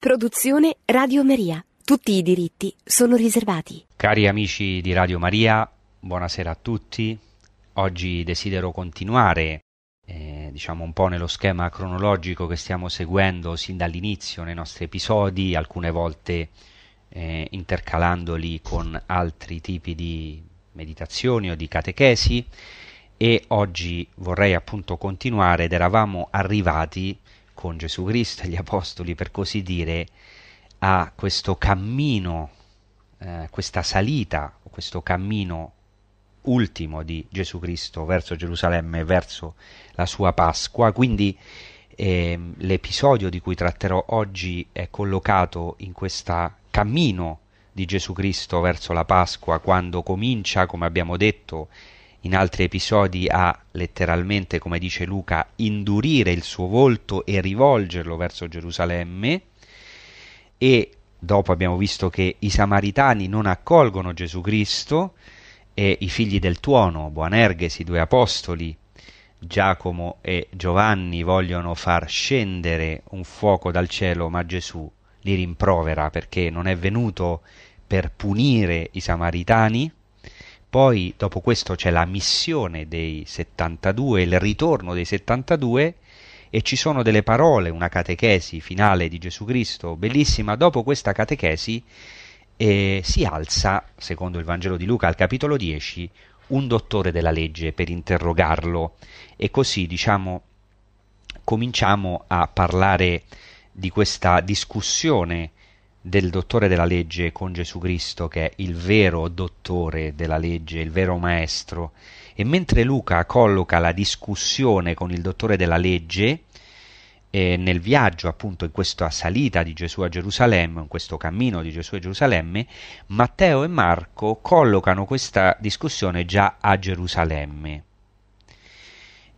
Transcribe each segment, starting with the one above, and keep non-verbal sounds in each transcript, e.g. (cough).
Produzione Radio Maria. Tutti i diritti sono riservati. Cari amici di Radio Maria, buonasera a tutti. Oggi desidero continuare, eh, diciamo un po' nello schema cronologico che stiamo seguendo sin dall'inizio nei nostri episodi, alcune volte eh, intercalandoli con altri tipi di meditazioni o di catechesi e oggi vorrei appunto continuare ed eravamo arrivati con Gesù Cristo e gli Apostoli, per così dire, a questo cammino, eh, questa salita, questo cammino ultimo di Gesù Cristo verso Gerusalemme, verso la sua Pasqua. Quindi eh, l'episodio di cui tratterò oggi è collocato in questo cammino di Gesù Cristo verso la Pasqua, quando comincia, come abbiamo detto, in altri episodi a letteralmente, come dice Luca, indurire il suo volto e rivolgerlo verso Gerusalemme. E dopo abbiamo visto che i samaritani non accolgono Gesù Cristo e i figli del tuono, Boanerges, i due apostoli, Giacomo e Giovanni vogliono far scendere un fuoco dal cielo, ma Gesù li rimprovera perché non è venuto per punire i samaritani, poi dopo questo c'è la missione dei 72, il ritorno dei 72 e ci sono delle parole, una catechesi finale di Gesù Cristo, bellissima. Dopo questa catechesi eh, si alza, secondo il Vangelo di Luca al capitolo 10, un dottore della legge per interrogarlo e così diciamo cominciamo a parlare di questa discussione del dottore della legge con Gesù Cristo, che è il vero dottore della legge, il vero maestro. E mentre Luca colloca la discussione con il dottore della legge, eh, nel viaggio appunto in questa salita di Gesù a Gerusalemme, in questo cammino di Gesù a Gerusalemme, Matteo e Marco collocano questa discussione già a Gerusalemme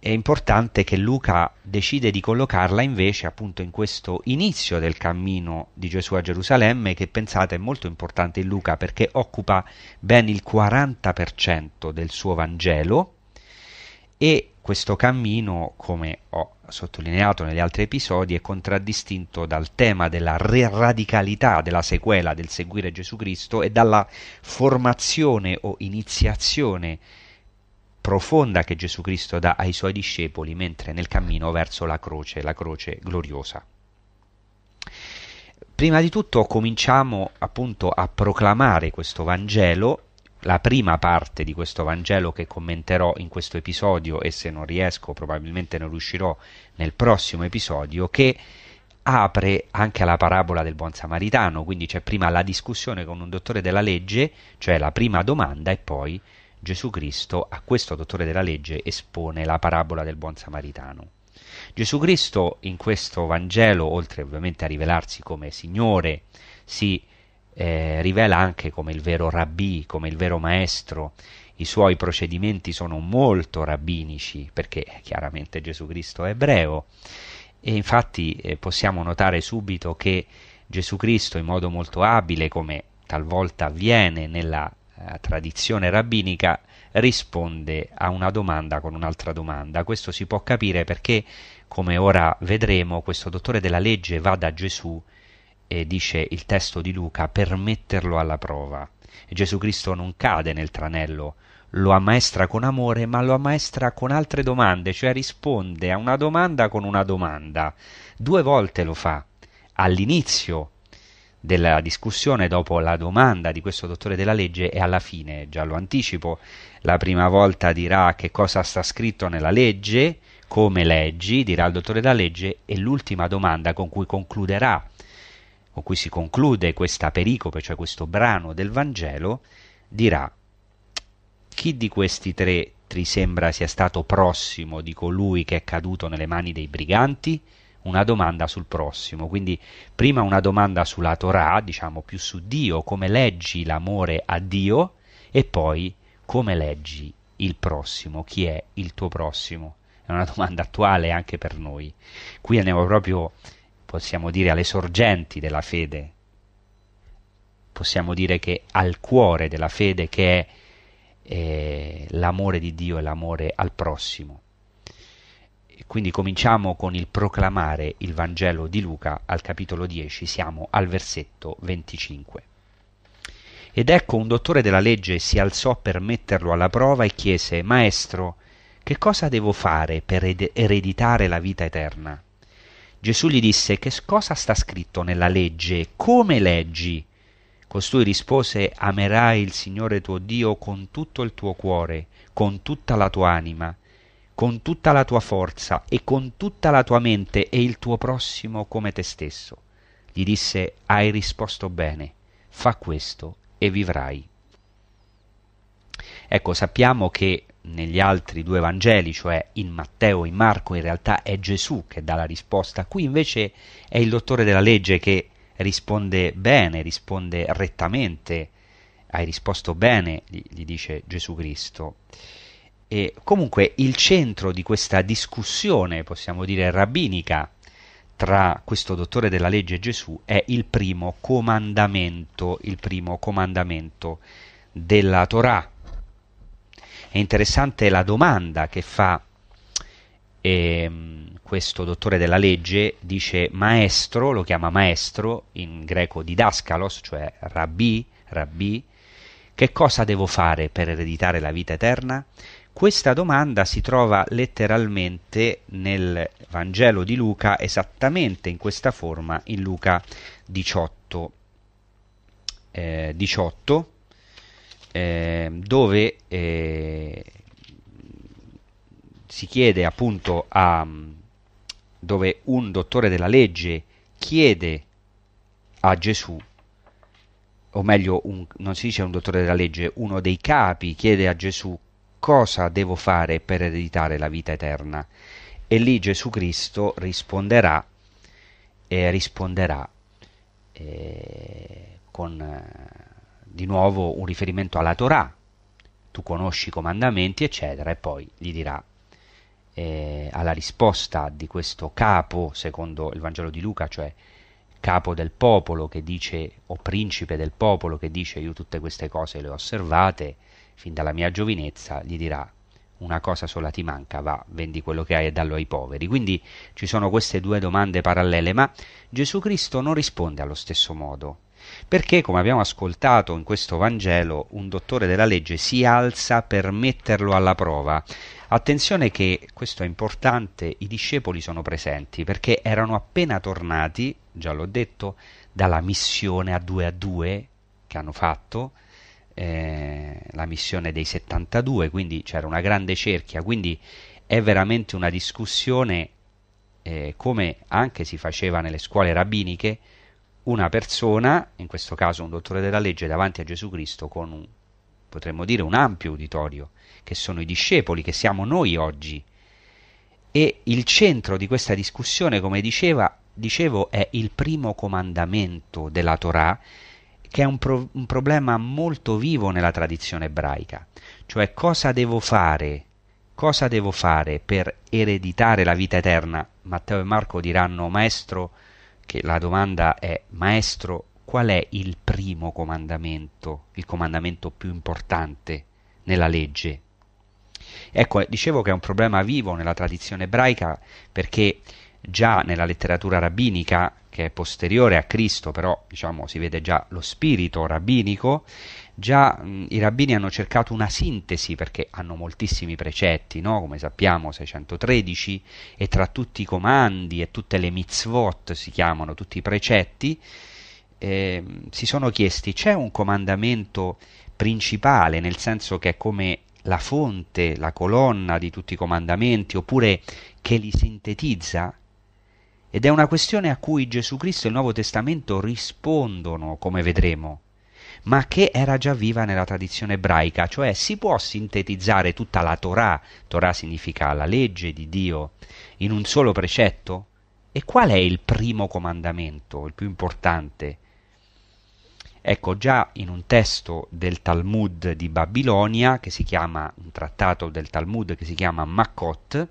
è importante che Luca decide di collocarla invece appunto in questo inizio del cammino di Gesù a Gerusalemme che pensate è molto importante in Luca perché occupa ben il 40% del suo Vangelo e questo cammino, come ho sottolineato negli altri episodi, è contraddistinto dal tema della radicalità della sequela del seguire Gesù Cristo e dalla formazione o iniziazione profonda che Gesù Cristo dà ai suoi discepoli mentre nel cammino verso la croce, la croce gloriosa. Prima di tutto cominciamo appunto a proclamare questo Vangelo, la prima parte di questo Vangelo che commenterò in questo episodio e se non riesco probabilmente non riuscirò nel prossimo episodio, che apre anche alla parabola del buon samaritano, quindi c'è prima la discussione con un dottore della legge, cioè la prima domanda e poi Gesù Cristo a questo dottore della legge espone la parabola del buon samaritano. Gesù Cristo in questo Vangelo, oltre ovviamente a rivelarsi come Signore, si eh, rivela anche come il vero rabbì, come il vero maestro. I suoi procedimenti sono molto rabbinici, perché chiaramente Gesù Cristo è ebreo, e infatti eh, possiamo notare subito che Gesù Cristo, in modo molto abile, come talvolta avviene nella tradizione rabbinica risponde a una domanda con un'altra domanda. Questo si può capire perché, come ora vedremo, questo dottore della legge va da Gesù e dice il testo di Luca per metterlo alla prova. E Gesù Cristo non cade nel tranello, lo ammaestra con amore, ma lo ammaestra con altre domande, cioè risponde a una domanda con una domanda. Due volte lo fa. All'inizio della discussione dopo la domanda di questo dottore della legge e alla fine, già lo anticipo, la prima volta dirà che cosa sta scritto nella legge, come leggi, dirà il dottore della legge, e l'ultima domanda con cui concluderà, con cui si conclude questa pericope, cioè questo brano del Vangelo, dirà chi di questi tre ti sembra sia stato prossimo di colui che è caduto nelle mani dei briganti? Una domanda sul prossimo, quindi prima una domanda sulla Torah, diciamo più su Dio, come leggi l'amore a Dio e poi come leggi il prossimo, chi è il tuo prossimo? È una (laughs) domanda attuale anche per noi. Qui andiamo proprio, possiamo dire, alle sorgenti della fede. Possiamo dire che al cuore della fede che è eh, l'amore di Dio e l'amore al prossimo Quindi cominciamo con il proclamare il Vangelo di Luca al capitolo 10, siamo al versetto 25. Ed ecco un dottore della legge si alzò per metterlo alla prova e chiese, Maestro, che cosa devo fare per ereditare la vita eterna? Gesù gli disse, Che cosa sta scritto nella legge? Come leggi? Costui rispose, Amerai il Signore tuo Dio con tutto il tuo cuore, con tutta la tua anima con tutta la tua forza e con tutta la tua mente e il tuo prossimo come te stesso. Gli disse, hai risposto bene, fa questo e vivrai. Ecco, sappiamo che negli altri due Vangeli, cioè in Matteo e in Marco, in realtà è Gesù che dà la risposta, qui invece è il dottore della legge che risponde bene, risponde rettamente, hai risposto bene, gli, dice Gesù Cristo. E comunque il centro di questa discussione, possiamo dire rabbinica, tra questo dottore della legge e Gesù è il primo comandamento, il primo comandamento della Torah. È interessante la domanda che fa eh, questo dottore della legge, dice maestro, lo chiama maestro, in greco didascalos, cioè rabbi, rabbi, che cosa devo fare per ereditare la vita eterna? Questa domanda si trova letteralmente nel Vangelo di Luca esattamente in questa forma in Luca 18, eh, 18 eh, dove eh, si chiede appunto a dove un dottore della legge chiede a Gesù o meglio un, non si dice un dottore della legge uno dei capi chiede a Gesù cosa devo fare per ereditare la vita eterna? E lì Gesù Cristo risponderà e risponderà eh, con eh, di nuovo un riferimento alla Torah, tu conosci i comandamenti, eccetera, e poi gli dirà eh, alla risposta di questo capo, secondo il Vangelo di Luca, cioè capo del popolo che dice, o principe del popolo che dice io tutte queste cose le ho osservate, fin dalla mia giovinezza, gli dirà una cosa sola ti manca, va, vendi quello che hai e dallo ai poveri. Quindi ci sono queste due domande parallele, ma Gesù Cristo non risponde allo stesso modo. Perché, come abbiamo ascoltato in questo Vangelo, un dottore della legge si alza per metterlo alla prova. Attenzione che, questo è importante, i discepoli sono presenti perché erano appena tornati, già l'ho detto, dalla missione a due a due che hanno fatto, eh, la missione dei 72, quindi c'era una grande cerchia, quindi è veramente una discussione eh, come anche si faceva nelle scuole rabbiniche, una persona, in questo caso un dottore della legge, davanti a Gesù Cristo con un, potremmo dire, un ampio uditorio, che sono i discepoli, che siamo noi oggi. E il centro di questa discussione, come diceva, dicevo, è il primo comandamento della Torah, che è un, pro- un problema molto vivo nella tradizione ebraica, cioè cosa devo fare cosa devo fare per ereditare la vita eterna? Matteo e Marco diranno, maestro, che la domanda è, maestro, qual è il primo comandamento, il comandamento più importante nella legge? Ecco, dicevo che è un problema vivo nella tradizione ebraica perché già nella letteratura rabbinica che è posteriore a Cristo, però diciamo si vede già lo spirito rabbinico, già mh, i rabbini hanno cercato una sintesi perché hanno moltissimi precetti, no? come sappiamo 613, e tra tutti i comandi e tutte le mitzvot si chiamano, tutti i precetti, eh, si sono chiesti c'è un comandamento principale, nel senso che è come la fonte, la colonna di tutti i comandamenti, oppure che li sintetizza? Ed è una questione a cui Gesù Cristo e il Nuovo Testamento rispondono, come vedremo, ma che era già viva nella tradizione ebraica, cioè si può sintetizzare tutta la Torah, Torah significa la legge di Dio, in un solo precetto? E qual è il primo comandamento, il più importante? Ecco, già in un testo del Talmud di Babilonia, che si chiama, un trattato del Talmud che si chiama Makkot,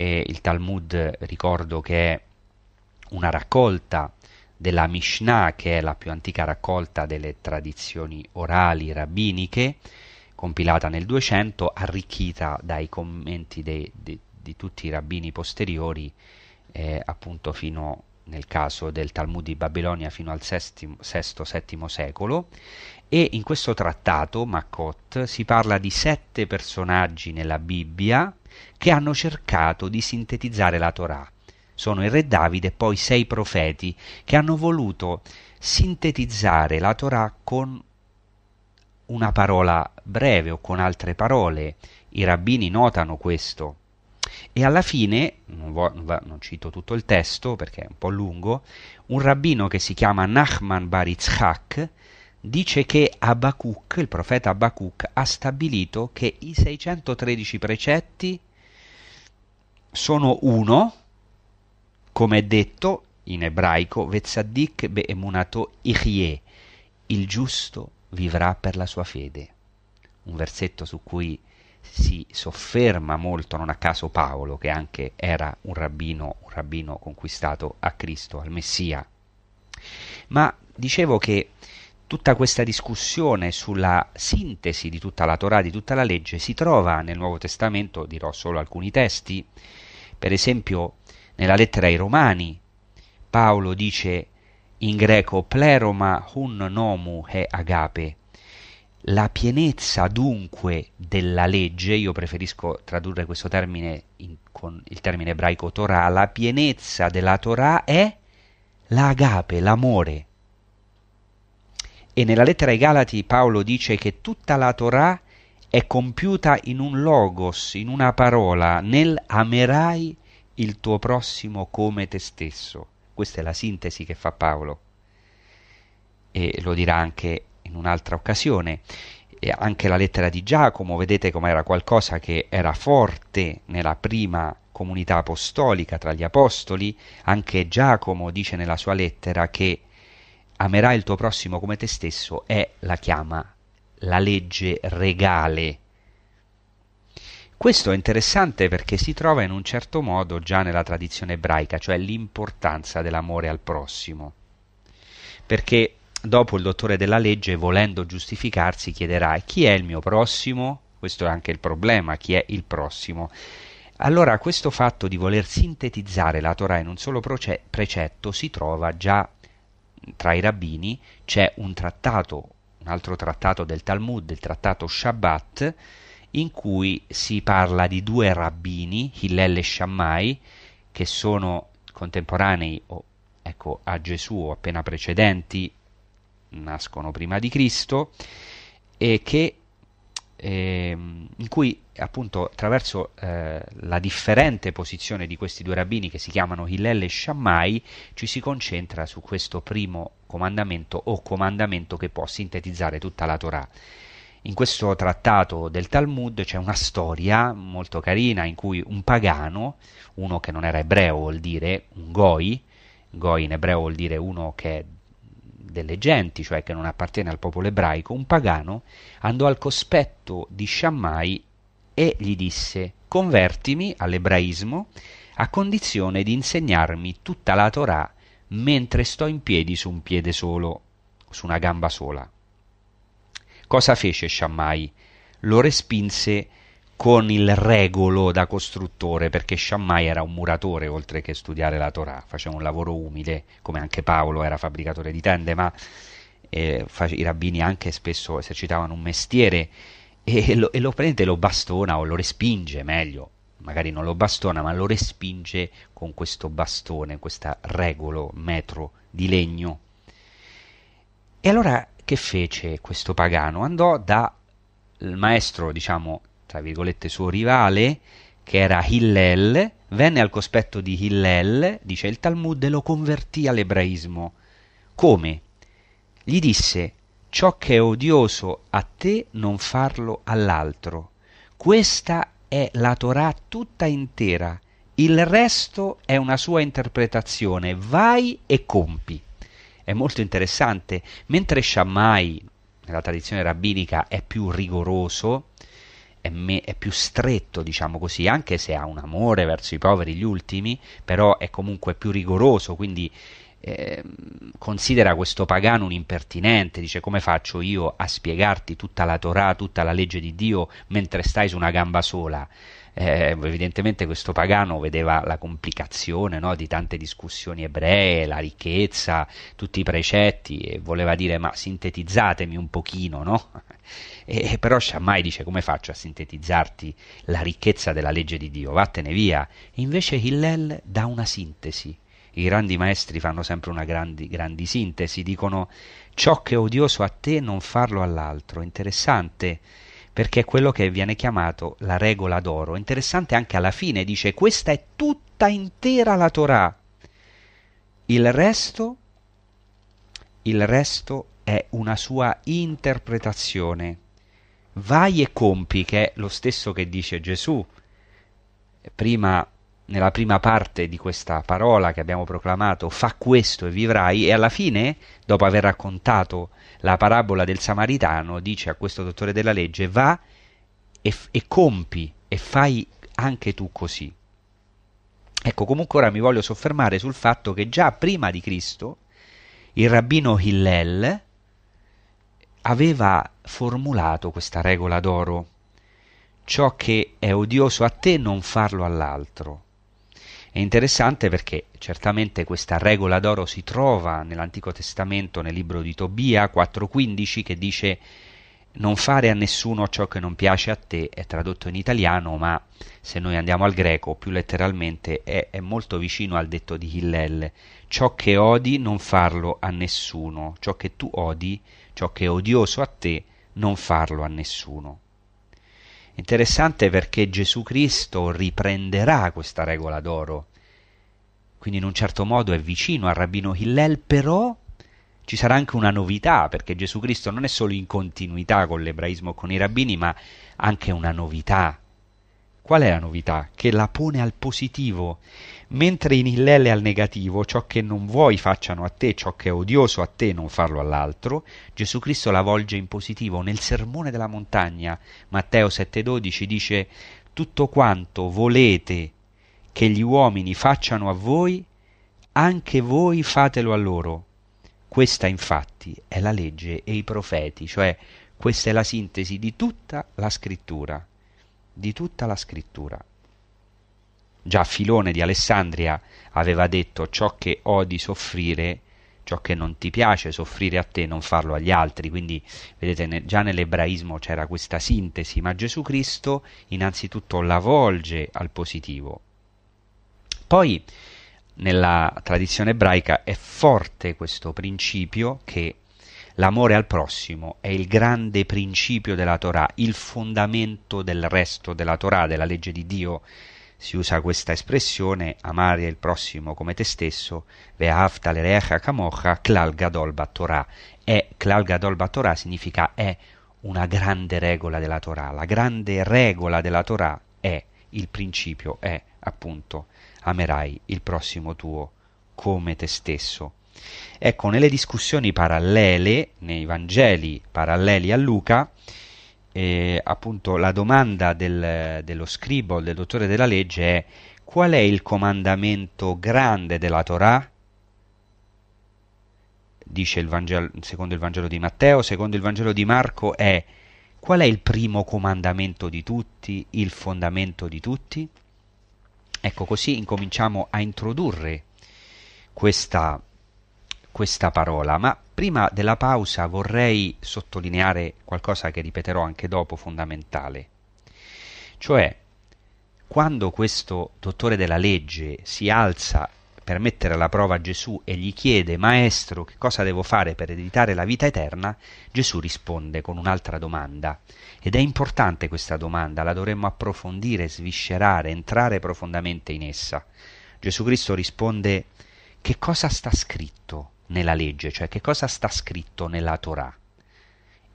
e il Talmud ricordo che è una raccolta della Mishnah, che è la più antica raccolta delle tradizioni orali rabbiniche, compilata nel 200, arricchita dai commenti dei, dei, di tutti i rabbini posteriori, eh, appunto fino nel caso del Talmud di Babilonia fino al VI-VII secolo. E in questo trattato, Makkot, si parla di sette personaggi nella Bibbia che hanno cercato di sintetizzare la Torah. Sono il re Davide e poi sei profeti che hanno voluto sintetizzare la Torah con una parola breve o con altre parole. I rabbini notano questo e alla fine, non, vo- non, cito tutto il testo perché è un po' lungo, un rabbino che si chiama Nachman Bar Yitzhak dice che Abacuc, il profeta Abacuc, ha stabilito che i 613 precetti sono uno, come è detto in ebraico, Vezzadik be'emunato ichye, il giusto vivrà per la sua fede. Un versetto su cui si sofferma molto, non a caso Paolo, che anche era un rabbino, un rabbino conquistato a Cristo, al Messia. Ma dicevo che tutta questa discussione sulla sintesi di tutta la Torah, di tutta la legge, si trova nel Nuovo Testamento, dirò solo alcuni testi, per esempio nella lettera ai Romani, Paolo dice in greco pleroma hun nomu he agape, la pienezza dunque della legge, io preferisco tradurre questo termine in, con il termine ebraico Torah, la pienezza della Torah è l'agape, l'amore. E nella lettera ai Galati Paolo dice che tutta la Torah è compiuta in un logos, in una parola, nel amerai il tuo prossimo come te stesso. Questa è la sintesi che fa Paolo. E lo dirà anche in un'altra occasione. E anche la lettera di Giacomo, vedete come era qualcosa che era forte nella prima comunità apostolica tra gli apostoli, anche Giacomo dice nella sua lettera che amerai il tuo prossimo come te stesso è la chiama la legge regale. Questo è interessante perché si trova in un certo modo già nella tradizione ebraica, cioè l'importanza dell'amore al prossimo. Perché Dopo il dottore della legge, volendo giustificarsi, chiederà chi è il mio prossimo? Questo è anche il problema, chi è il prossimo? Allora questo fatto di voler sintetizzare la Torah in un solo precetto si trova già tra i rabbini, c'è un trattato, un altro trattato del Talmud, il trattato Shabbat, in cui si parla di due rabbini, Hillel e Shammai, che sono contemporanei ecco, a Gesù o appena precedenti nascono prima di Cristo e che eh, in cui appunto attraverso eh, la differente posizione di questi due rabbini che si chiamano Hillel e Shammai ci si concentra su questo primo comandamento o comandamento che può sintetizzare tutta la Torah. In questo trattato del Talmud c'è una storia molto carina in cui un pagano, uno che non era ebreo vuol dire un goi, goi in ebreo vuol dire uno che è delle genti, cioè che non appartiene al popolo ebraico, un pagano andò al cospetto di Shammai e gli disse convertimi all'ebraismo a condizione di insegnarmi tutta la Torah mentre sto in piedi su un piede solo, su una gamba sola. Cosa fece Shammai? Lo respinse con il regolo da costruttore, perché Shammai era un muratore oltre che studiare la Torah, faceva un lavoro umile, come anche Paolo era fabbricatore di tende, ma eh, i rabbini anche spesso esercitavano un mestiere e lo, e lo prende, lo bastona o lo respinge, meglio, magari non lo bastona, ma lo respinge con questo bastone, questo regolo, metro di legno. E allora che fece questo pagano? Andò dal maestro, diciamo, tra virgolette, suo rivale, che era Hillel, venne al cospetto di Hillel, dice il Talmud, e lo convertì all'ebraismo. Come? Gli disse, ciò che è odioso a te non farlo all'altro. Questa è la Torah tutta intera. Il resto è una sua interpretazione. Vai e compi. È molto interessante. Mentre Shammai, nella tradizione rabbinica, è più rigoroso, è, me- è, più stretto, diciamo così, anche se ha un amore verso i poveri, gli ultimi, però è comunque più rigoroso, quindi eh, considera questo pagano un impertinente, dice come faccio io a spiegarti tutta la Torah, tutta la legge di Dio mentre stai su una gamba sola? Eh, evidentemente questo pagano vedeva la complicazione no, di tante discussioni ebree, la ricchezza, tutti i precetti e voleva dire ma sintetizzatemi un pochino, no? (laughs) E, però Shammai dice come faccio a sintetizzarti la ricchezza della legge di Dio, vattene via. E invece Hillel dà una sintesi. I grandi maestri fanno sempre una grandi, grandi sintesi, dicono ciò che è odioso a te non farlo all'altro. Interessante perché è quello che viene chiamato la regola d'oro. Interessante anche alla fine, dice questa è tutta intera la Torah. Il resto, il resto è una sua interpretazione. Vai e compi, che è lo stesso che dice Gesù. Prima, nella prima parte di questa parola che abbiamo proclamato, fa questo e vivrai, e alla fine, dopo aver raccontato la parabola del Samaritano dice a questo dottore della legge va e, e compi e fai anche tu così. Ecco, comunque ora mi voglio soffermare sul fatto che già prima di Cristo il rabbino Hillel aveva formulato questa regola d'oro. Ciò che è odioso a te non farlo all'altro. È interessante perché certamente questa regola d'oro si trova nell'Antico Testamento nel libro di Tobia 4.15 che dice non fare a nessuno ciò che non piace a te, è tradotto in italiano, ma se noi andiamo al greco più letteralmente è, è molto vicino al detto di Hillel. Ciò che odi non farlo a nessuno, ciò che tu odi, ciò che è odioso a te, non farlo a nessuno. Interessante perché Gesù Cristo riprenderà questa regola d'oro. Quindi in un certo modo è vicino al rabbino Hillel, però ci sarà anche una novità, perché Gesù Cristo non è solo in continuità con l'ebraismo, con i rabbini, ma anche una novità. Qual è la novità? Che la pone al positivo, mentre in Hillel è al negativo, ciò che non vuoi facciano a te, ciò che è odioso a te non farlo all'altro, Gesù Cristo la volge in positivo. Nel sermone della montagna, Matteo 7,12 dice tutto quanto volete che gli uomini facciano a voi, anche voi fatelo a loro. Questa infatti è la legge e i profeti, cioè questa è la sintesi di tutta la scrittura di tutta la scrittura. Già Filone di Alessandria aveva detto ciò che odi soffrire, ciò che non ti piace soffrire a te, non farlo agli altri. Quindi, vedete, già nell'ebraismo c'era questa sintesi, ma Gesù Cristo innanzitutto la volge al positivo. Poi, nella tradizione ebraica è forte questo principio che L'amore al prossimo è il grande principio della Torah, il fondamento del resto della Torah, della legge di Dio. Si usa questa espressione, amare il prossimo come te stesso, ve'afta lerecha kamocha, klal gadol Torah. È, klal gadol Torah significa è una grande regola della Torah. La grande regola della Torah è, il principio è, appunto, amerai il prossimo tuo come te stesso. Ecco, nelle discussioni parallele, nei Vangeli paralleli a Luca, eh, appunto la domanda del, dello scribo, del dottore della legge è qual è il comandamento grande della Torah? Dice il Vangelo, secondo il Vangelo di Matteo, secondo il Vangelo di Marco è qual è il primo comandamento di tutti, il fondamento di tutti? Ecco, così incominciamo a introdurre questa questa parola, ma prima della pausa vorrei sottolineare qualcosa che ripeterò anche dopo, fondamentale. Cioè, quando questo dottore della legge si alza per mettere alla prova Gesù e gli chiede Maestro, che cosa devo fare per ereditare la vita eterna? Gesù risponde con un'altra domanda. Ed è importante questa domanda, la dovremmo approfondire, sviscerare, entrare profondamente in essa. Gesù Cristo risponde Che cosa sta scritto? Nella legge, cioè che cosa sta scritto nella Torah.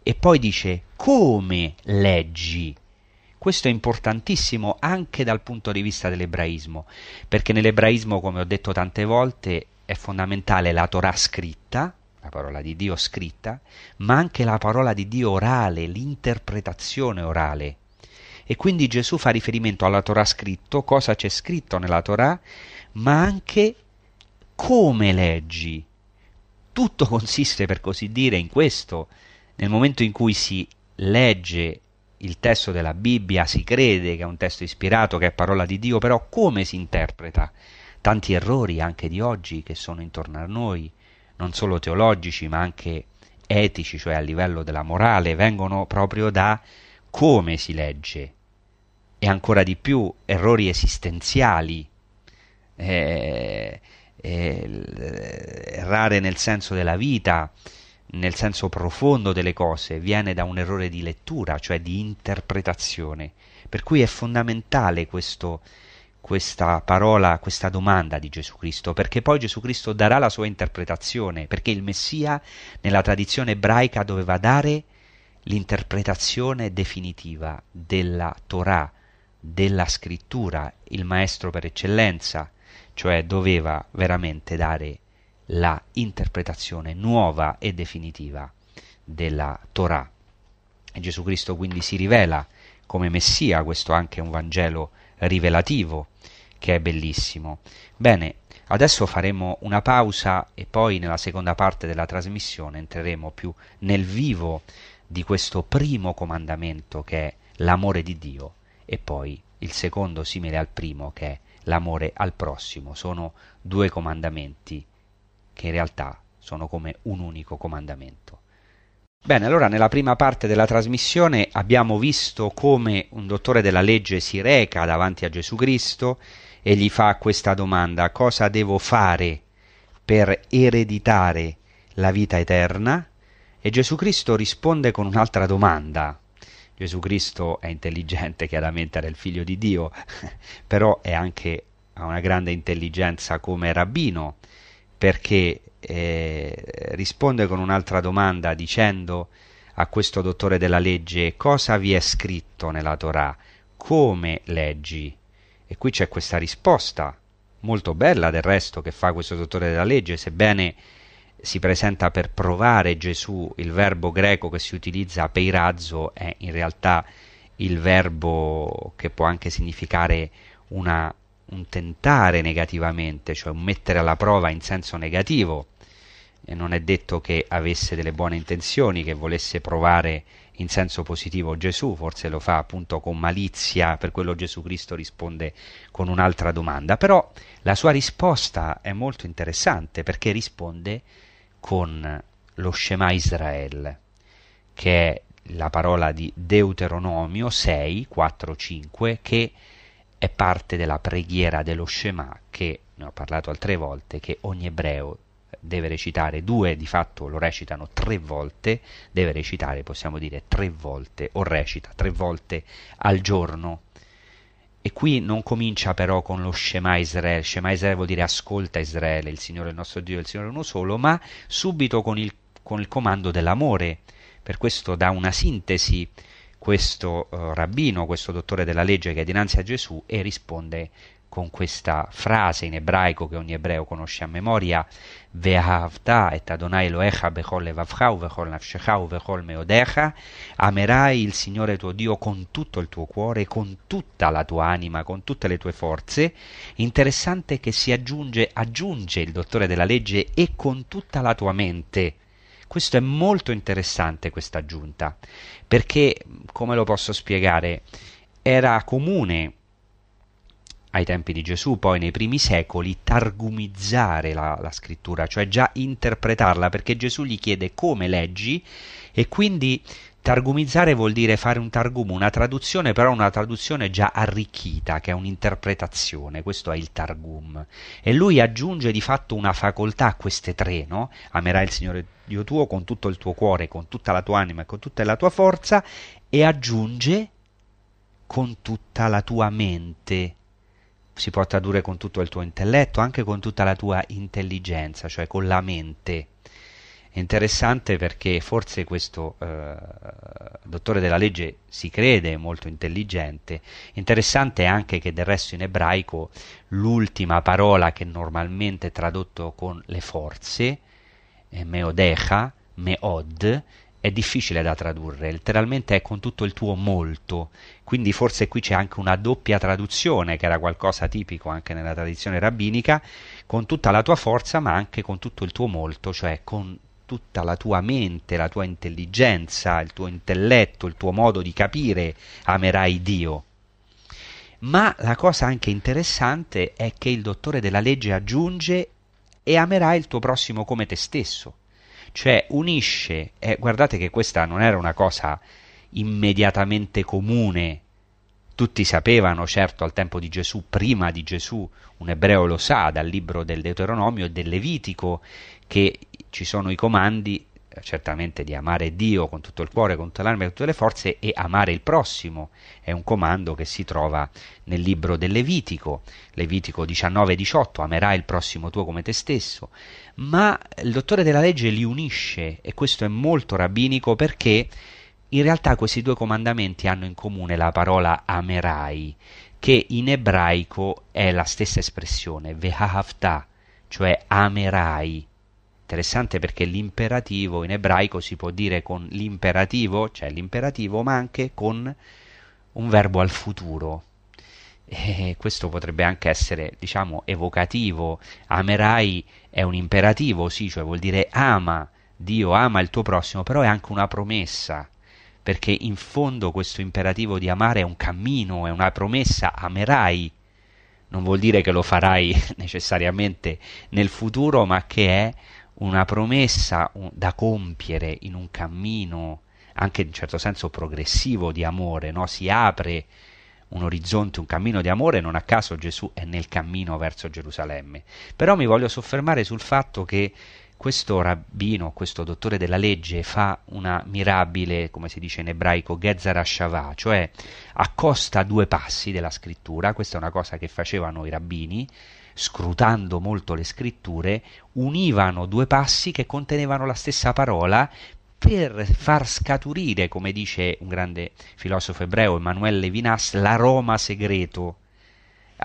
E poi dice come leggi. Questo è importantissimo anche dal punto di vista dell'ebraismo, perché nell'ebraismo, come ho detto tante volte, è fondamentale la Torah scritta, la parola di Dio scritta, ma anche la parola di Dio orale, l'interpretazione orale. E quindi Gesù fa riferimento alla Torah scritto, cosa c'è scritto nella Torah, ma anche come leggi, tutto (laughs) consiste, per così dire, in questo. Nel momento in cui si legge il testo della Bibbia si crede che è un testo ispirato, che è parola di Dio, però come si interpreta? Tanti errori anche di oggi che sono intorno a noi, non solo teologici ma anche etici, cioè a livello della morale, vengono proprio da come si legge e ancora di più errori esistenziali, eh, eh, errare nel senso della vita, nel senso profondo delle cose, viene da un errore di lettura, cioè di interpretazione. Per cui è fondamentale questo, questa parola, questa domanda di Gesù Cristo, perché poi Gesù Cristo darà la sua interpretazione, perché il Messia nella tradizione ebraica doveva dare l'interpretazione definitiva della Torah, della scrittura, il maestro per eccellenza, cioè doveva veramente dare la interpretazione nuova e definitiva della Torah. E Gesù Cristo quindi si rivela come Messia, questo anche è un Vangelo rivelativo che è bellissimo. Bene, adesso faremo una pausa e poi nella seconda parte della trasmissione entreremo più nel vivo di questo primo comandamento che è l'amore di Dio e poi il secondo simile al primo che è l'amore al prossimo. Sono due comandamenti che in realtà sono come un unico comandamento. Bene, allora nella prima parte della trasmissione abbiamo visto come un dottore della legge si reca davanti a Gesù Cristo e gli fa questa domanda, cosa devo fare per ereditare la vita eterna? E Gesù Cristo risponde con un'altra domanda. Gesù Cristo è intelligente, chiaramente era il figlio di Dio, (laughs) però è anche ha una grande intelligenza come rabbino, perché eh, risponde con un'altra domanda dicendo a questo dottore della legge cosa vi è scritto nella Torah, come leggi? E qui c'è questa risposta molto bella del resto che fa questo dottore della legge, sebbene si presenta per provare Gesù, il verbo greco che si utilizza peirazzo è in realtà il verbo che può anche significare una, un tentare negativamente, cioè un mettere alla prova in senso negativo. E non è detto che avesse delle buone intenzioni, che volesse provare in senso positivo Gesù, forse lo fa appunto con malizia, per quello Gesù Cristo risponde con un'altra domanda, però la sua risposta è molto interessante perché risponde con lo Shema Israel, che è la parola di Deuteronomio 6, 4, 5, che è parte della preghiera dello Shema, che ne ho parlato altre volte, che ogni ebreo deve recitare, due di fatto lo recitano tre volte, deve recitare, possiamo dire, tre volte, o recita tre volte al giorno. E qui non comincia però con lo Shema Israele, Shema Israele vuol dire ascolta Israele, il Signore il nostro Dio, il Signore è uno solo, ma subito con il, con il comando dell'amore. Per questo dà una sintesi questo uh, rabbino, questo dottore della legge che è dinanzi a Gesù e risponde con questa frase in ebraico che ogni ebreo conosce a memoria, Ve'ahavta et Adonai Elohecha bechol levavcha u bechol nafshecha u bechol meodecha, amerai il Signore tuo Dio con tutto il tuo cuore, con tutta la tua anima, con tutte le tue forze. Interessante che si aggiunge, aggiunge il dottore della legge e con tutta la tua mente. Questo è molto interessante questa aggiunta, perché, come lo posso spiegare, era comune ai tempi di Gesù, poi nei primi secoli, targumizzare la, la, scrittura, cioè già interpretarla, perché Gesù gli chiede come leggi e quindi targumizzare vuol dire fare un targum, una traduzione, però una traduzione già arricchita, che è un'interpretazione, questo è il targum. E lui aggiunge di fatto una facoltà a queste tre, no? Amerai il Signore Dio tuo con tutto il tuo cuore, con tutta la tua anima e con tutta la tua forza, e aggiunge con tutta la tua mente si può tradurre con tutto il tuo intelletto, anche con tutta la tua intelligenza, cioè con la mente. È interessante perché forse questo eh, dottore della legge si crede molto intelligente. Interessante anche che del resto in ebraico l'ultima parola che normalmente è tradotto con le forze, meodecha, meod, è difficile da tradurre, letteralmente è con tutto il tuo molto, quindi forse qui c'è anche una doppia traduzione, che era qualcosa tipico anche nella tradizione rabbinica, con tutta la tua forza, ma anche con tutto il tuo molto, cioè con tutta la tua mente, la tua intelligenza, il tuo intelletto, il tuo modo di capire, amerai Dio. Ma la cosa anche interessante è che il dottore della legge aggiunge e amerai il tuo prossimo come te stesso. Cioè unisce, e guardate che questa non era una cosa immediatamente comune. Tutti sapevano, certo, al tempo di Gesù, prima di Gesù, un ebreo lo sa dal libro del Deuteronomio e del Levitico, che ci sono i comandi eh, certamente di amare Dio con tutto il cuore, con tutta l'anima e tutte le forze e amare il prossimo. È un comando che si trova nel libro del Levitico, Levitico 19-18, amerai il prossimo tuo come te stesso. Ma il dottore della legge li unisce e questo è molto rabbinico perché in realtà questi due comandamenti hanno in comune la parola amerai, che in ebraico è la stessa espressione, vehahavta, cioè amerai. Interessante perché l'imperativo in ebraico si può dire con l'imperativo, cioè l'imperativo, ma anche con un verbo al futuro. E questo potrebbe anche essere, diciamo, evocativo. Amerai è un imperativo, sì, cioè vuol dire ama, Dio ama il tuo prossimo, però è anche una promessa perché in fondo questo imperativo di amare è un cammino, è una promessa, amerai. Non vuol dire che lo farai (laughs) necessariamente nel futuro, ma che è una promessa da compiere in un cammino, anche in certo senso progressivo di amore, no? si apre un orizzonte, un cammino di amore, non a caso Gesù è nel cammino verso Gerusalemme. Però mi voglio soffermare sul fatto che questo rabbino, questo dottore della legge fa una mirabile, come si dice in ebraico, Gezer Shavà, cioè accosta due passi della scrittura, questa è una cosa che facevano i rabbini, scrutando molto le scritture, univano due passi che contenevano la stessa parola per far scaturire, come dice un grande filosofo ebreo, Emanuele Levinas, l'aroma segreto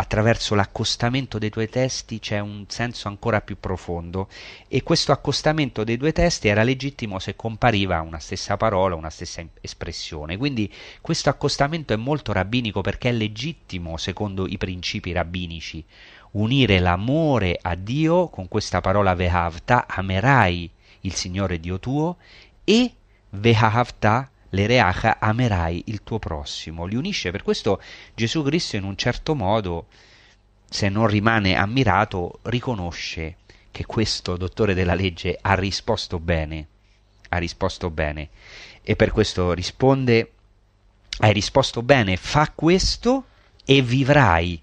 attraverso l'accostamento dei tuoi testi c'è un senso ancora più profondo e questo accostamento dei due testi era legittimo se compariva una stessa parola, una stessa espressione. Quindi questo accostamento è molto rabbinico perché è legittimo secondo i principi rabbinici unire l'amore a Dio con questa parola vehavta, amerai il Signore Dio tuo e vehavta l'ereacha amerai il tuo prossimo, li unisce. Per questo Gesù Cristo in un certo modo, se non rimane ammirato, riconosce che questo dottore della legge ha risposto bene, ha risposto bene e per questo risponde, hai risposto bene, fa questo e vivrai.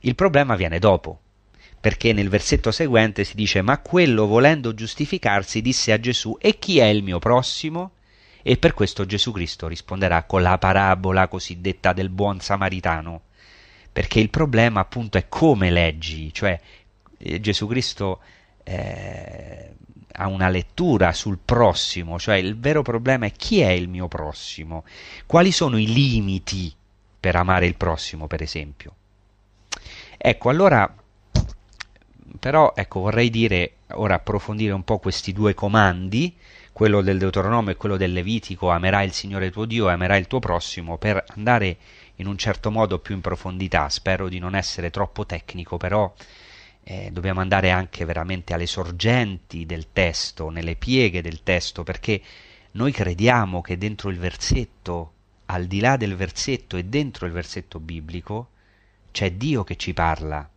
Il problema viene dopo, perché nel versetto seguente si dice ma quello volendo giustificarsi disse a Gesù e chi è il mio prossimo? E per questo Gesù Cristo risponderà con la parabola cosiddetta del buon samaritano, perché il problema appunto è come leggi, cioè eh, Gesù Cristo eh, ha una lettura sul prossimo, cioè il vero problema è chi è il mio prossimo, quali sono i limiti per amare il prossimo, per esempio. Ecco, allora, però, ecco, vorrei dire, ora approfondire un po' questi due comandi, quello del Deuteronomio e quello del Levitico, amerai il Signore tuo Dio e amerai il tuo prossimo, per andare in un certo modo più in profondità. Spero di non essere troppo tecnico, però eh, dobbiamo andare anche veramente alle sorgenti del testo, nelle pieghe del testo, perché noi crediamo che dentro il versetto, al di là del versetto e dentro il versetto biblico, c'è Dio che ci parla.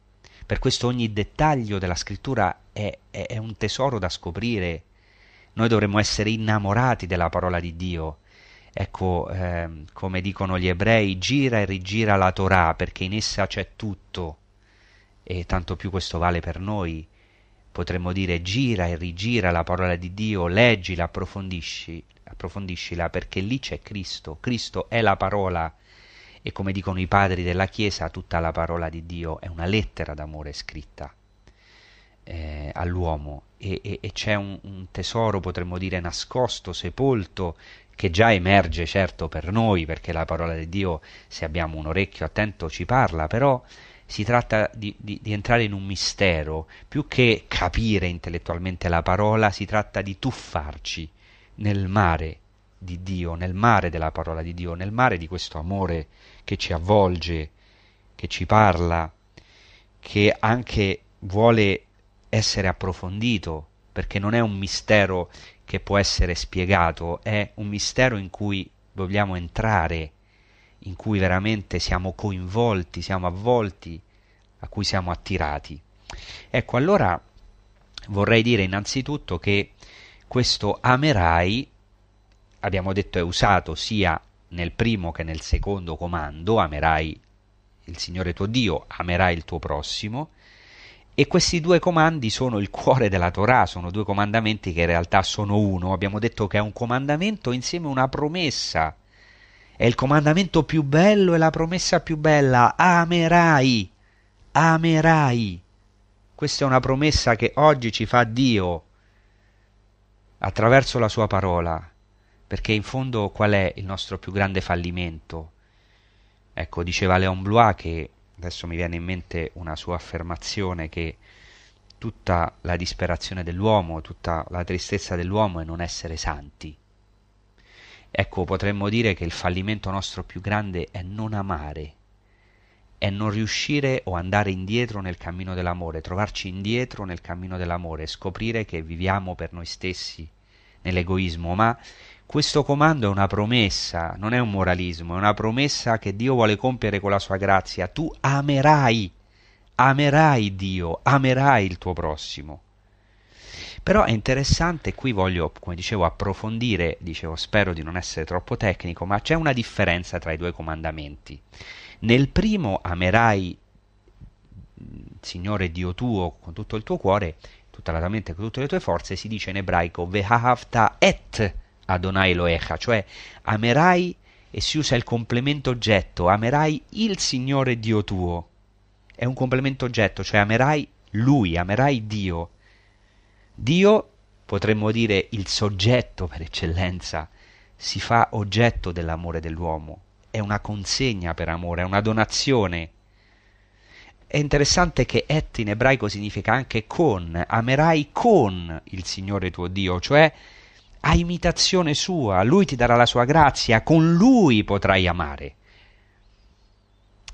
Per questo ogni dettaglio della scrittura è, è, è un tesoro da scoprire noi dovremmo essere innamorati della parola di Dio. Ecco, eh, come dicono gli ebrei, gira e rigira la Torah perché in essa c'è tutto. E tanto più questo vale per noi. Potremmo dire gira e rigira la parola di Dio, leggila, approfondisci, approfondiscila perché lì c'è Cristo. Cristo è la parola e come dicono i padri della Chiesa, tutta la parola di Dio è una lettera d'amore scritta eh, all'uomo e, e, e c'è un, un, tesoro, potremmo dire, nascosto, sepolto, che già emerge certo per noi, perché la parola di Dio, se abbiamo un orecchio attento, ci parla, però si tratta di, di, di entrare in un mistero, più che capire intellettualmente la parola, si tratta di tuffarci nel mare di Dio, nel mare della parola di Dio, nel mare di questo amore che ci avvolge, che ci parla, che anche vuole essere approfondito perché non è un mistero che può essere spiegato, è un mistero in cui vogliamo entrare, in cui veramente siamo coinvolti, siamo avvolti, a cui siamo attirati. Ecco, allora vorrei dire innanzitutto che questo amerai, abbiamo detto, è usato sia nel primo che nel secondo comando, amerai il Signore tuo Dio, amerai il tuo prossimo, e questi due comandi sono il cuore della Torah, sono due comandamenti che in realtà sono uno. Abbiamo detto che è un comandamento insieme a una promessa. È il comandamento più bello e la promessa più bella. Amerai, amerai. Questa è una promessa che oggi ci fa Dio attraverso la sua parola, perché in fondo qual è il nostro più grande fallimento? Ecco, diceva Leon Blois che adesso mi viene in mente una sua affermazione che tutta la disperazione dell'uomo, tutta la tristezza dell'uomo è non essere santi. Ecco, potremmo dire che il fallimento nostro più grande è non amare, è non riuscire o andare indietro nel cammino dell'amore, trovarci indietro nel cammino dell'amore, scoprire che viviamo per noi stessi nell'egoismo, ma questo comando è una promessa, non è un moralismo, è una promessa che Dio vuole compiere con la sua grazia. Tu amerai, amerai Dio, amerai il tuo prossimo. Però è interessante, qui voglio, come dicevo, approfondire, dicevo, spero di non essere troppo tecnico, ma c'è una differenza tra i due comandamenti. Nel primo amerai Signore Dio tuo con tutto il tuo cuore, tutta la tua mente, con tutte le tue forze, si dice in ebraico Vehavta et Adonai Loecha, cioè amerai e si usa il complemento oggetto, amerai il Signore Dio tuo. È un complemento oggetto, cioè amerai Lui, amerai Dio. Dio, potremmo dire il soggetto per eccellenza, si fa oggetto dell'amore dell'uomo, è una consegna per amore, è una donazione. È interessante che et in ebraico significa anche con, amerai con il Signore tuo Dio, cioè a imitazione sua, lui ti darà la sua grazia, con lui potrai amare.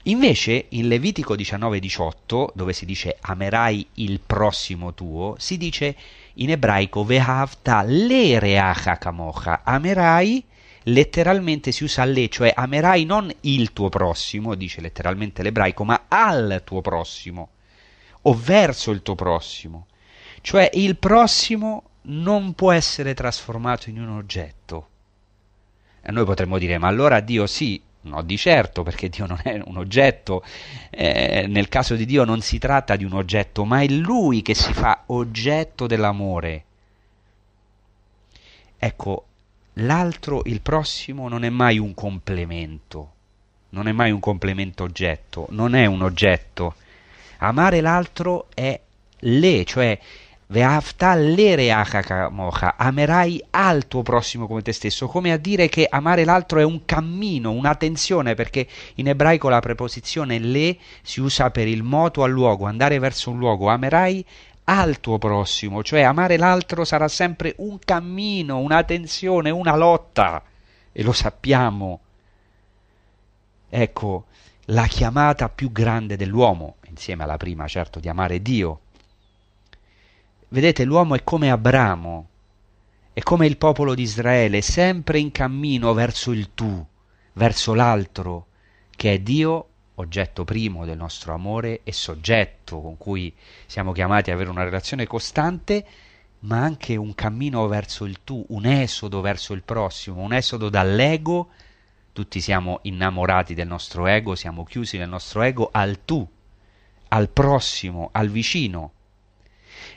Invece in Levitico 19:18, dove si dice amerai il prossimo tuo, si dice in ebraico vehavta le kamocha, amerai letteralmente si usa le, cioè amerai non il tuo prossimo, dice letteralmente l'ebraico, ma al tuo prossimo o verso il tuo prossimo. Cioè il prossimo non può essere trasformato in un oggetto. E noi potremmo dire, ma allora Dio sì, no di certo, perché Dio non è un oggetto, eh, nel caso di Dio non si tratta di un oggetto, ma è Lui che si fa oggetto dell'amore. Ecco, l'altro, il prossimo, non è mai un complemento, non è mai un complemento oggetto, non è un oggetto. Amare l'altro è le, cioè amerai al tuo prossimo come te stesso, come a dire che amare l'altro è un cammino, una tensione, perché in ebraico la preposizione le si usa per il moto al luogo, andare verso un luogo, amerai al tuo prossimo, cioè amare l'altro sarà sempre un cammino, una tensione, una lotta, e lo sappiamo. Ecco, la chiamata più grande dell'uomo, insieme alla prima certo di amare Dio, Vedete, l'uomo è come Abramo, è come il popolo di Israele, sempre in cammino verso il tu, verso l'altro, che è Dio, oggetto primo del nostro amore e soggetto con cui siamo chiamati ad avere una relazione costante, ma anche un cammino verso il tu, un esodo verso il prossimo, un esodo dall'ego, tutti siamo innamorati del nostro ego, siamo chiusi nel nostro ego, al tu, al prossimo, al vicino.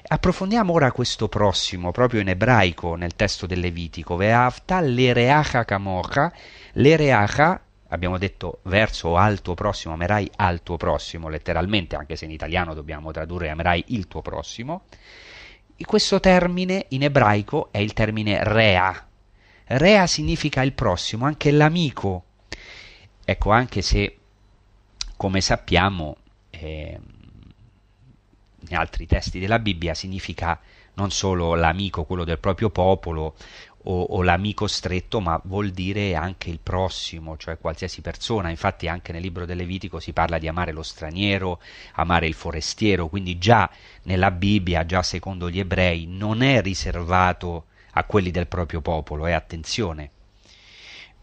Approfondiamo ora questo prossimo, proprio in ebraico, nel testo del Levitico. Ve'avta l'ereacha kamocha, l'ereacha, abbiamo detto verso al tuo prossimo, amerai al tuo prossimo, letteralmente, anche se in italiano dobbiamo tradurre amerai il tuo prossimo. E questo termine in ebraico è il termine rea. Rea significa il prossimo, anche l'amico. Ecco, anche se, come sappiamo, eh, in altri testi della Bibbia significa non solo l'amico, quello del proprio popolo, o, o, l'amico stretto, ma vuol dire anche il prossimo, cioè qualsiasi persona. Infatti anche nel libro del Levitico si parla di amare lo straniero, amare il forestiero, quindi già nella Bibbia, già secondo gli ebrei, non è riservato a quelli del proprio popolo, e attenzione.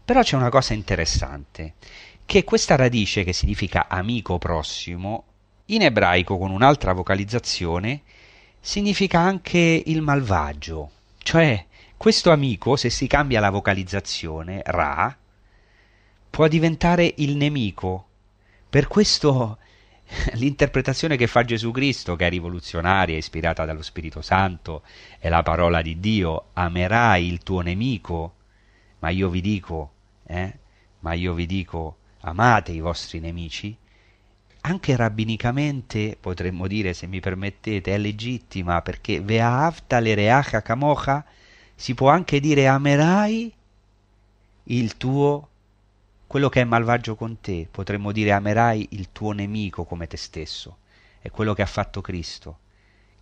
Però c'è una cosa interessante, che questa radice che significa amico prossimo, in ebraico con un'altra vocalizzazione, significa anche il malvagio, cioè questo amico, se si cambia la vocalizzazione, Ra, può diventare il nemico. Per questo (laughs) l'interpretazione che fa Gesù Cristo, che è rivoluzionaria, ispirata dallo Spirito Santo, è la parola di Dio, amerai il tuo nemico, ma io vi dico, eh, ma io vi dico, amate i vostri nemici, anche rabbinicamente potremmo dire, se mi permettete, è legittima perché ve'avta le reacha kamocha si può anche dire amerai il tuo, quello che è malvagio con te, potremmo dire amerai il tuo nemico come te stesso. È quello che ha fatto Cristo,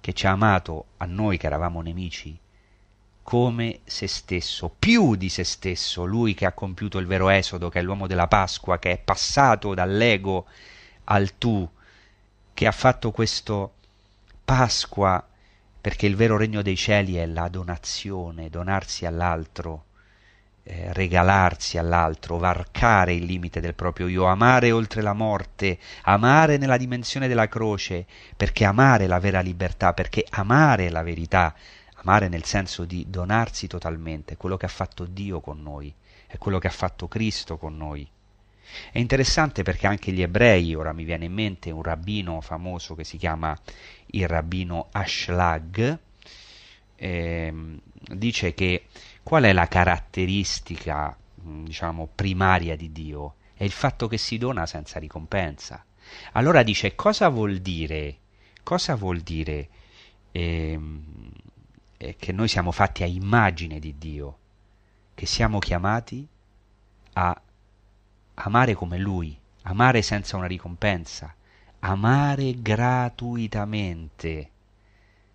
che ci ha amato a noi che eravamo nemici come se stesso, più di se stesso, lui che ha compiuto il vero esodo, che è l'uomo della Pasqua, che è passato dall'ego al tu, che ha fatto questo Pasqua perché il vero regno dei cieli è la donazione, donarsi all'altro, eh, regalarsi all'altro, varcare il limite del proprio io, amare oltre la morte, amare nella dimensione della croce, perché amare è la vera libertà, perché amare è la verità, amare nel senso di donarsi totalmente, quello che ha fatto Dio con noi, è quello che ha fatto Cristo con noi. È interessante perché anche gli ebrei, ora mi viene in mente un rabbino famoso che si chiama il rabbino Ashlag, eh, dice che qual è la caratteristica mm, diciamo primaria di Dio? È il fatto che si dona senza ricompensa. Allora dice cosa vuol dire? Cosa vuol dire ehm, eh, che noi siamo fatti a immagine di Dio? Che siamo chiamati a amare come Lui, amare senza una ricompensa, amare gratuitamente.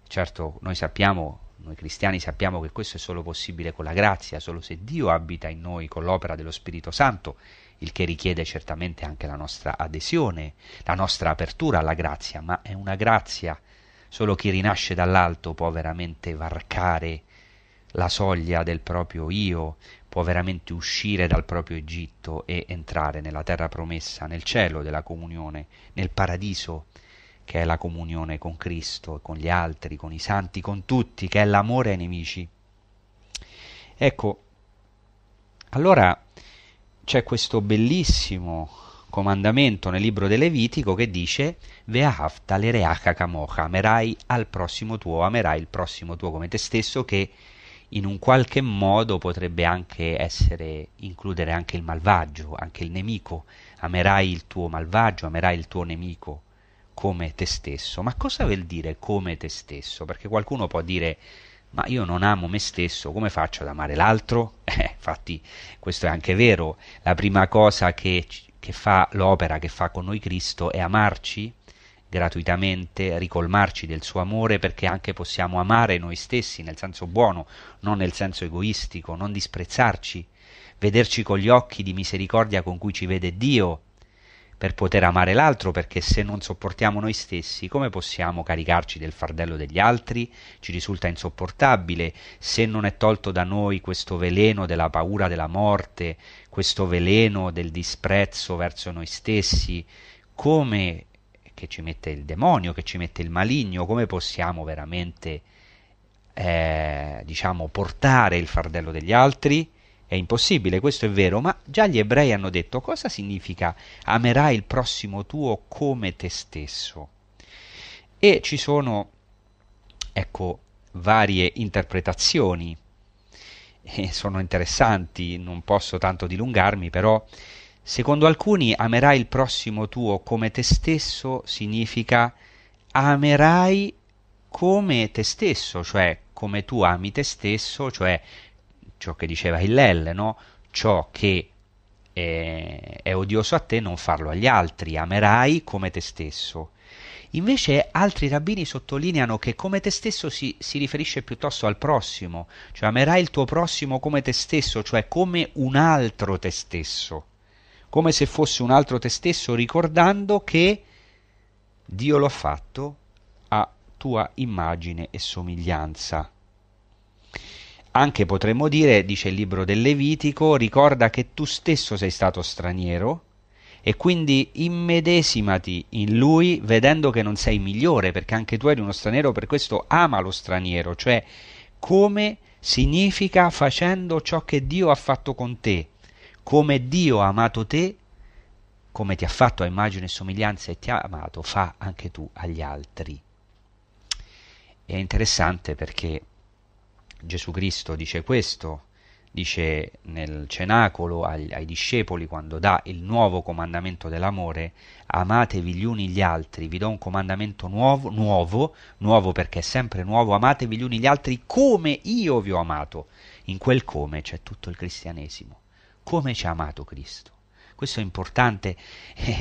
Certo, noi sappiamo, noi cristiani sappiamo che questo è solo possibile con la grazia, solo se Dio abita in noi con l'opera dello Spirito Santo, il che richiede certamente anche la nostra adesione, la nostra apertura alla grazia, ma è una grazia. Solo chi rinasce dall'alto può veramente varcare la soglia del proprio io, può veramente uscire dal proprio Egitto e entrare nella terra promessa, nel cielo della comunione, nel paradiso che è la comunione con Cristo, con gli altri, con i santi, con tutti, che è l'amore ai nemici. Ecco, allora c'è questo bellissimo comandamento nel libro del Levitico che dice Ve'afta le reacha kamocha, amerai al prossimo tuo, amerai il prossimo tuo come te stesso che in un qualche modo potrebbe anche essere includere anche il malvagio, anche il nemico. Amerai il tuo malvagio, amerai il tuo nemico come te stesso. Ma cosa vuol dire come te stesso? Perché qualcuno può dire ma io non amo me stesso, come faccio ad amare l'altro? (laughs) Eh, infatti questo è anche vero. La prima cosa che, che fa l'opera che fa con noi Cristo è amarci gratuitamente, ricolmarci del suo amore perché anche possiamo amare noi stessi nel senso buono, non nel senso egoistico, non disprezzarci, vederci con gli occhi di misericordia con cui ci vede Dio per poter amare l'altro, perché se non sopportiamo noi stessi, come possiamo caricarci del fardello degli altri? Ci risulta insopportabile. Se non è tolto da noi questo veleno della paura della morte, questo veleno del disprezzo verso noi stessi, come che ci mette il demonio, che ci mette il maligno, come possiamo veramente eh, diciamo portare il fardello degli altri? È impossibile, questo è vero, ma già gli ebrei hanno detto cosa significa amerai il prossimo tuo come te stesso. E ci sono, ecco, varie interpretazioni, e (laughs) sono interessanti, non posso tanto dilungarmi, però Secondo alcuni amerai il prossimo tuo come te stesso significa amerai come te stesso, cioè come tu ami te stesso, cioè ciò che diceva Hillel, no? ciò che è, è odioso a te non farlo agli altri, amerai come te stesso. Invece altri rabbini sottolineano che come te stesso si, si riferisce piuttosto al prossimo, cioè amerai il tuo prossimo come te stesso, cioè come un altro te stesso, come se fosse un altro te stesso, ricordando che Dio lo ha fatto a tua immagine e somiglianza. Anche potremmo dire, dice il libro del Levitico, ricorda che tu stesso sei stato straniero e quindi immedesimati in lui vedendo che non sei migliore, perché anche tu eri uno straniero, per questo ama lo straniero, cioè come significa facendo ciò che Dio ha fatto con te, come Dio ha amato te, come ti ha fatto a immagine e somiglianza e ti ha amato, fa anche tu agli altri. È interessante perché Gesù Cristo dice questo, dice nel cenacolo ai, ai, discepoli quando dà il nuovo comandamento dell'amore, amatevi gli uni gli altri, vi do un comandamento nuovo, nuovo, nuovo perché è sempre nuovo, amatevi gli uni gli altri come io vi ho amato. In quel come c'è tutto il cristianesimo. Come ci ha amato Cristo? Questo è importante.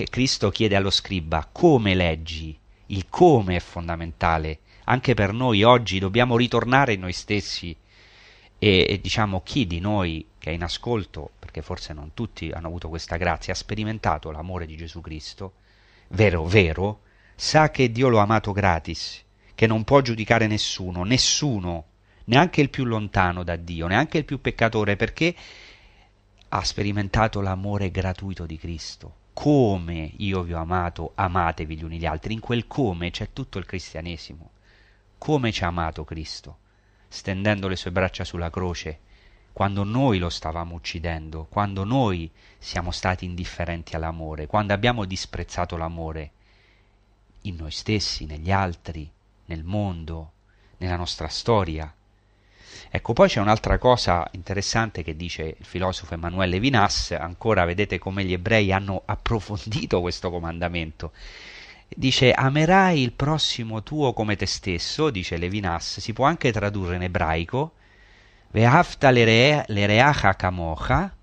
Cristo chiede allo scriba come leggi. Il come è fondamentale anche per noi oggi dobbiamo ritornare in noi stessi e, e, diciamo chi di noi che è in ascolto, perché forse non tutti hanno avuto questa grazia, ha sperimentato l'amore di Gesù Cristo, vero, vero, sa che Dio lo ha amato gratis, che non può giudicare nessuno, nessuno, neanche il più lontano da Dio, neanche il più peccatore, perché ha sperimentato l'amore gratuito di Cristo. Come io vi ho amato, amatevi gli uni gli altri. In quel come c'è tutto il cristianesimo come ci ha amato Cristo, stendendo le sue braccia sulla croce, quando noi lo stavamo uccidendo, quando noi siamo stati indifferenti all'amore, quando abbiamo disprezzato l'amore in noi stessi, negli altri, nel mondo, nella nostra storia. Ecco, poi c'è un'altra cosa interessante che dice il filosofo Emanuele Vinas, ancora vedete come gli ebrei hanno approfondito questo comandamento. Dice amerai il prossimo tuo come te stesso, dice Levinas, si può anche tradurre in ebraico, ve'afta lereacha kamocha,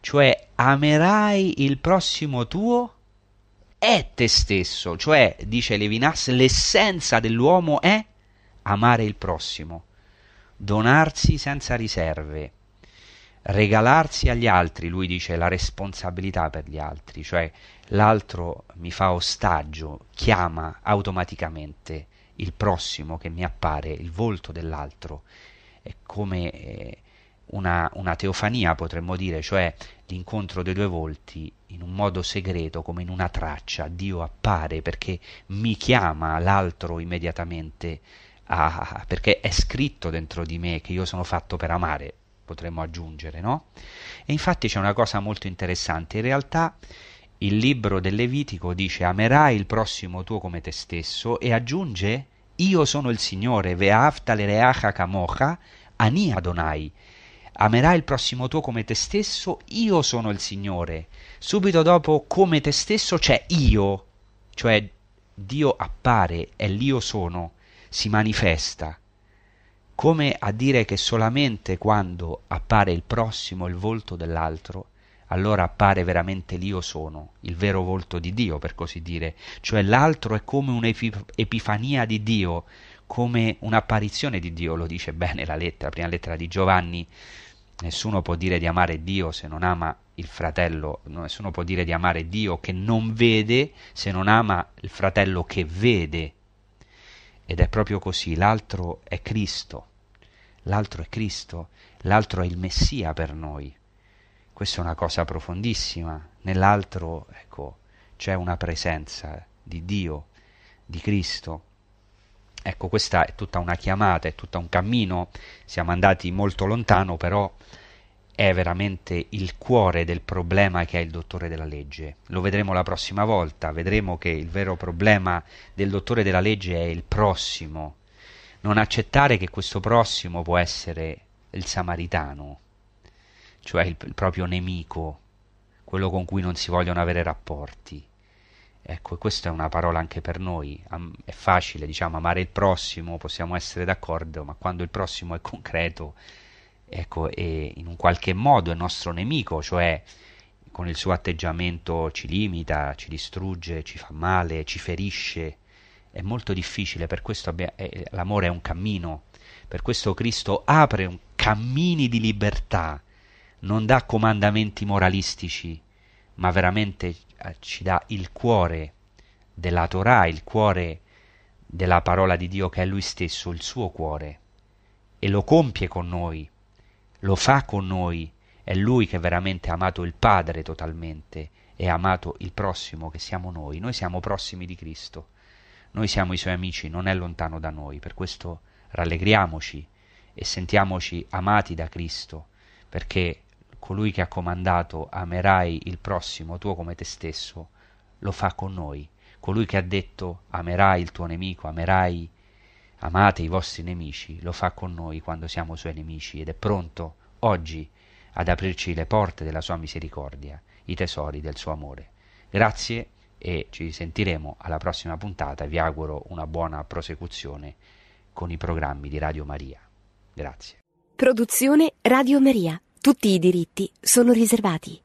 cioè amerai il prossimo tuo è te stesso, cioè, dice Levinas, l'essenza dell'uomo è amare il prossimo, donarsi senza riserve, regalarsi agli altri, lui dice la responsabilità per gli altri, cioè l'altro mi fa ostaggio, chiama automaticamente il prossimo che mi appare, il volto dell'altro, è come eh, una, una teofania potremmo dire, cioè l'incontro dei due volti in un modo segreto, come in una traccia, Dio appare perché mi chiama l'altro immediatamente, a, perché è scritto dentro di me che io sono fatto per amare, potremmo aggiungere, no? E infatti c'è una cosa molto interessante, in realtà il libro del Levitico dice amerai il prossimo tuo come te stesso e aggiunge io sono il Signore, ve'avta lereacha kamocha, ani Adonai. Amerai il prossimo tuo come te stesso, io sono il Signore. Subito dopo come te stesso c'è io, cioè Dio appare, è l'io sono, si manifesta. Come a dire che solamente quando appare il prossimo il volto dell'altro, allora appare veramente l'io sono, il vero volto di Dio, per così dire, cioè l'altro è come un'epifania di Dio, come un'apparizione di Dio, lo dice bene la lettera, la prima lettera di Giovanni, nessuno può dire di amare Dio se non ama il fratello, nessuno può dire di amare Dio che non vede se non ama il fratello che vede. Ed è proprio così, l'altro è Cristo, l'altro è Cristo, l'altro è il Messia per noi. Questa è una cosa profondissima. Nell'altro, ecco, c'è una presenza di Dio, di Cristo. Ecco, questa è tutta una chiamata, è tutto un cammino, siamo andati molto lontano, però è veramente il cuore del problema che ha il dottore della legge. Lo vedremo la prossima volta, vedremo che il vero problema del dottore della legge è il prossimo, non accettare che questo prossimo può essere il samaritano, cioè il, il proprio nemico, quello con cui non si vogliono avere rapporti. Ecco, questa è una parola anche per noi. È facile, diciamo, amare il prossimo, possiamo essere d'accordo, ma quando il prossimo è concreto, ecco, e in un qualche modo è nostro nemico, cioè con il suo atteggiamento ci limita, ci distrugge, ci fa male, ci ferisce, è molto difficile, per questo abbia, eh, l'amore è un cammino, per questo Cristo apre un cammini di libertà, non dà comandamenti moralistici, ma veramente eh, ci dà il cuore della Torah, il cuore della parola di Dio che è Lui stesso, il suo cuore, e lo compie con noi, lo fa con noi, è Lui che veramente ha amato il Padre totalmente e ha amato il prossimo che siamo noi, noi siamo prossimi di Cristo, noi siamo i Suoi amici, non è lontano da noi, per questo rallegriamoci e sentiamoci amati da Cristo, perché colui che ha comandato amerai il prossimo tuo come te stesso, lo fa con noi. Colui che ha detto amerai il tuo nemico, amerai, amate i vostri nemici, lo fa con noi quando siamo suoi nemici ed è pronto oggi ad aprirci le porte della sua misericordia, i tesori del suo amore. Grazie e ci sentiremo alla prossima puntata vi auguro una buona prosecuzione con i programmi di Radio Maria. Grazie. Produzione Radio Maria. Tutti i diritti sono riservati.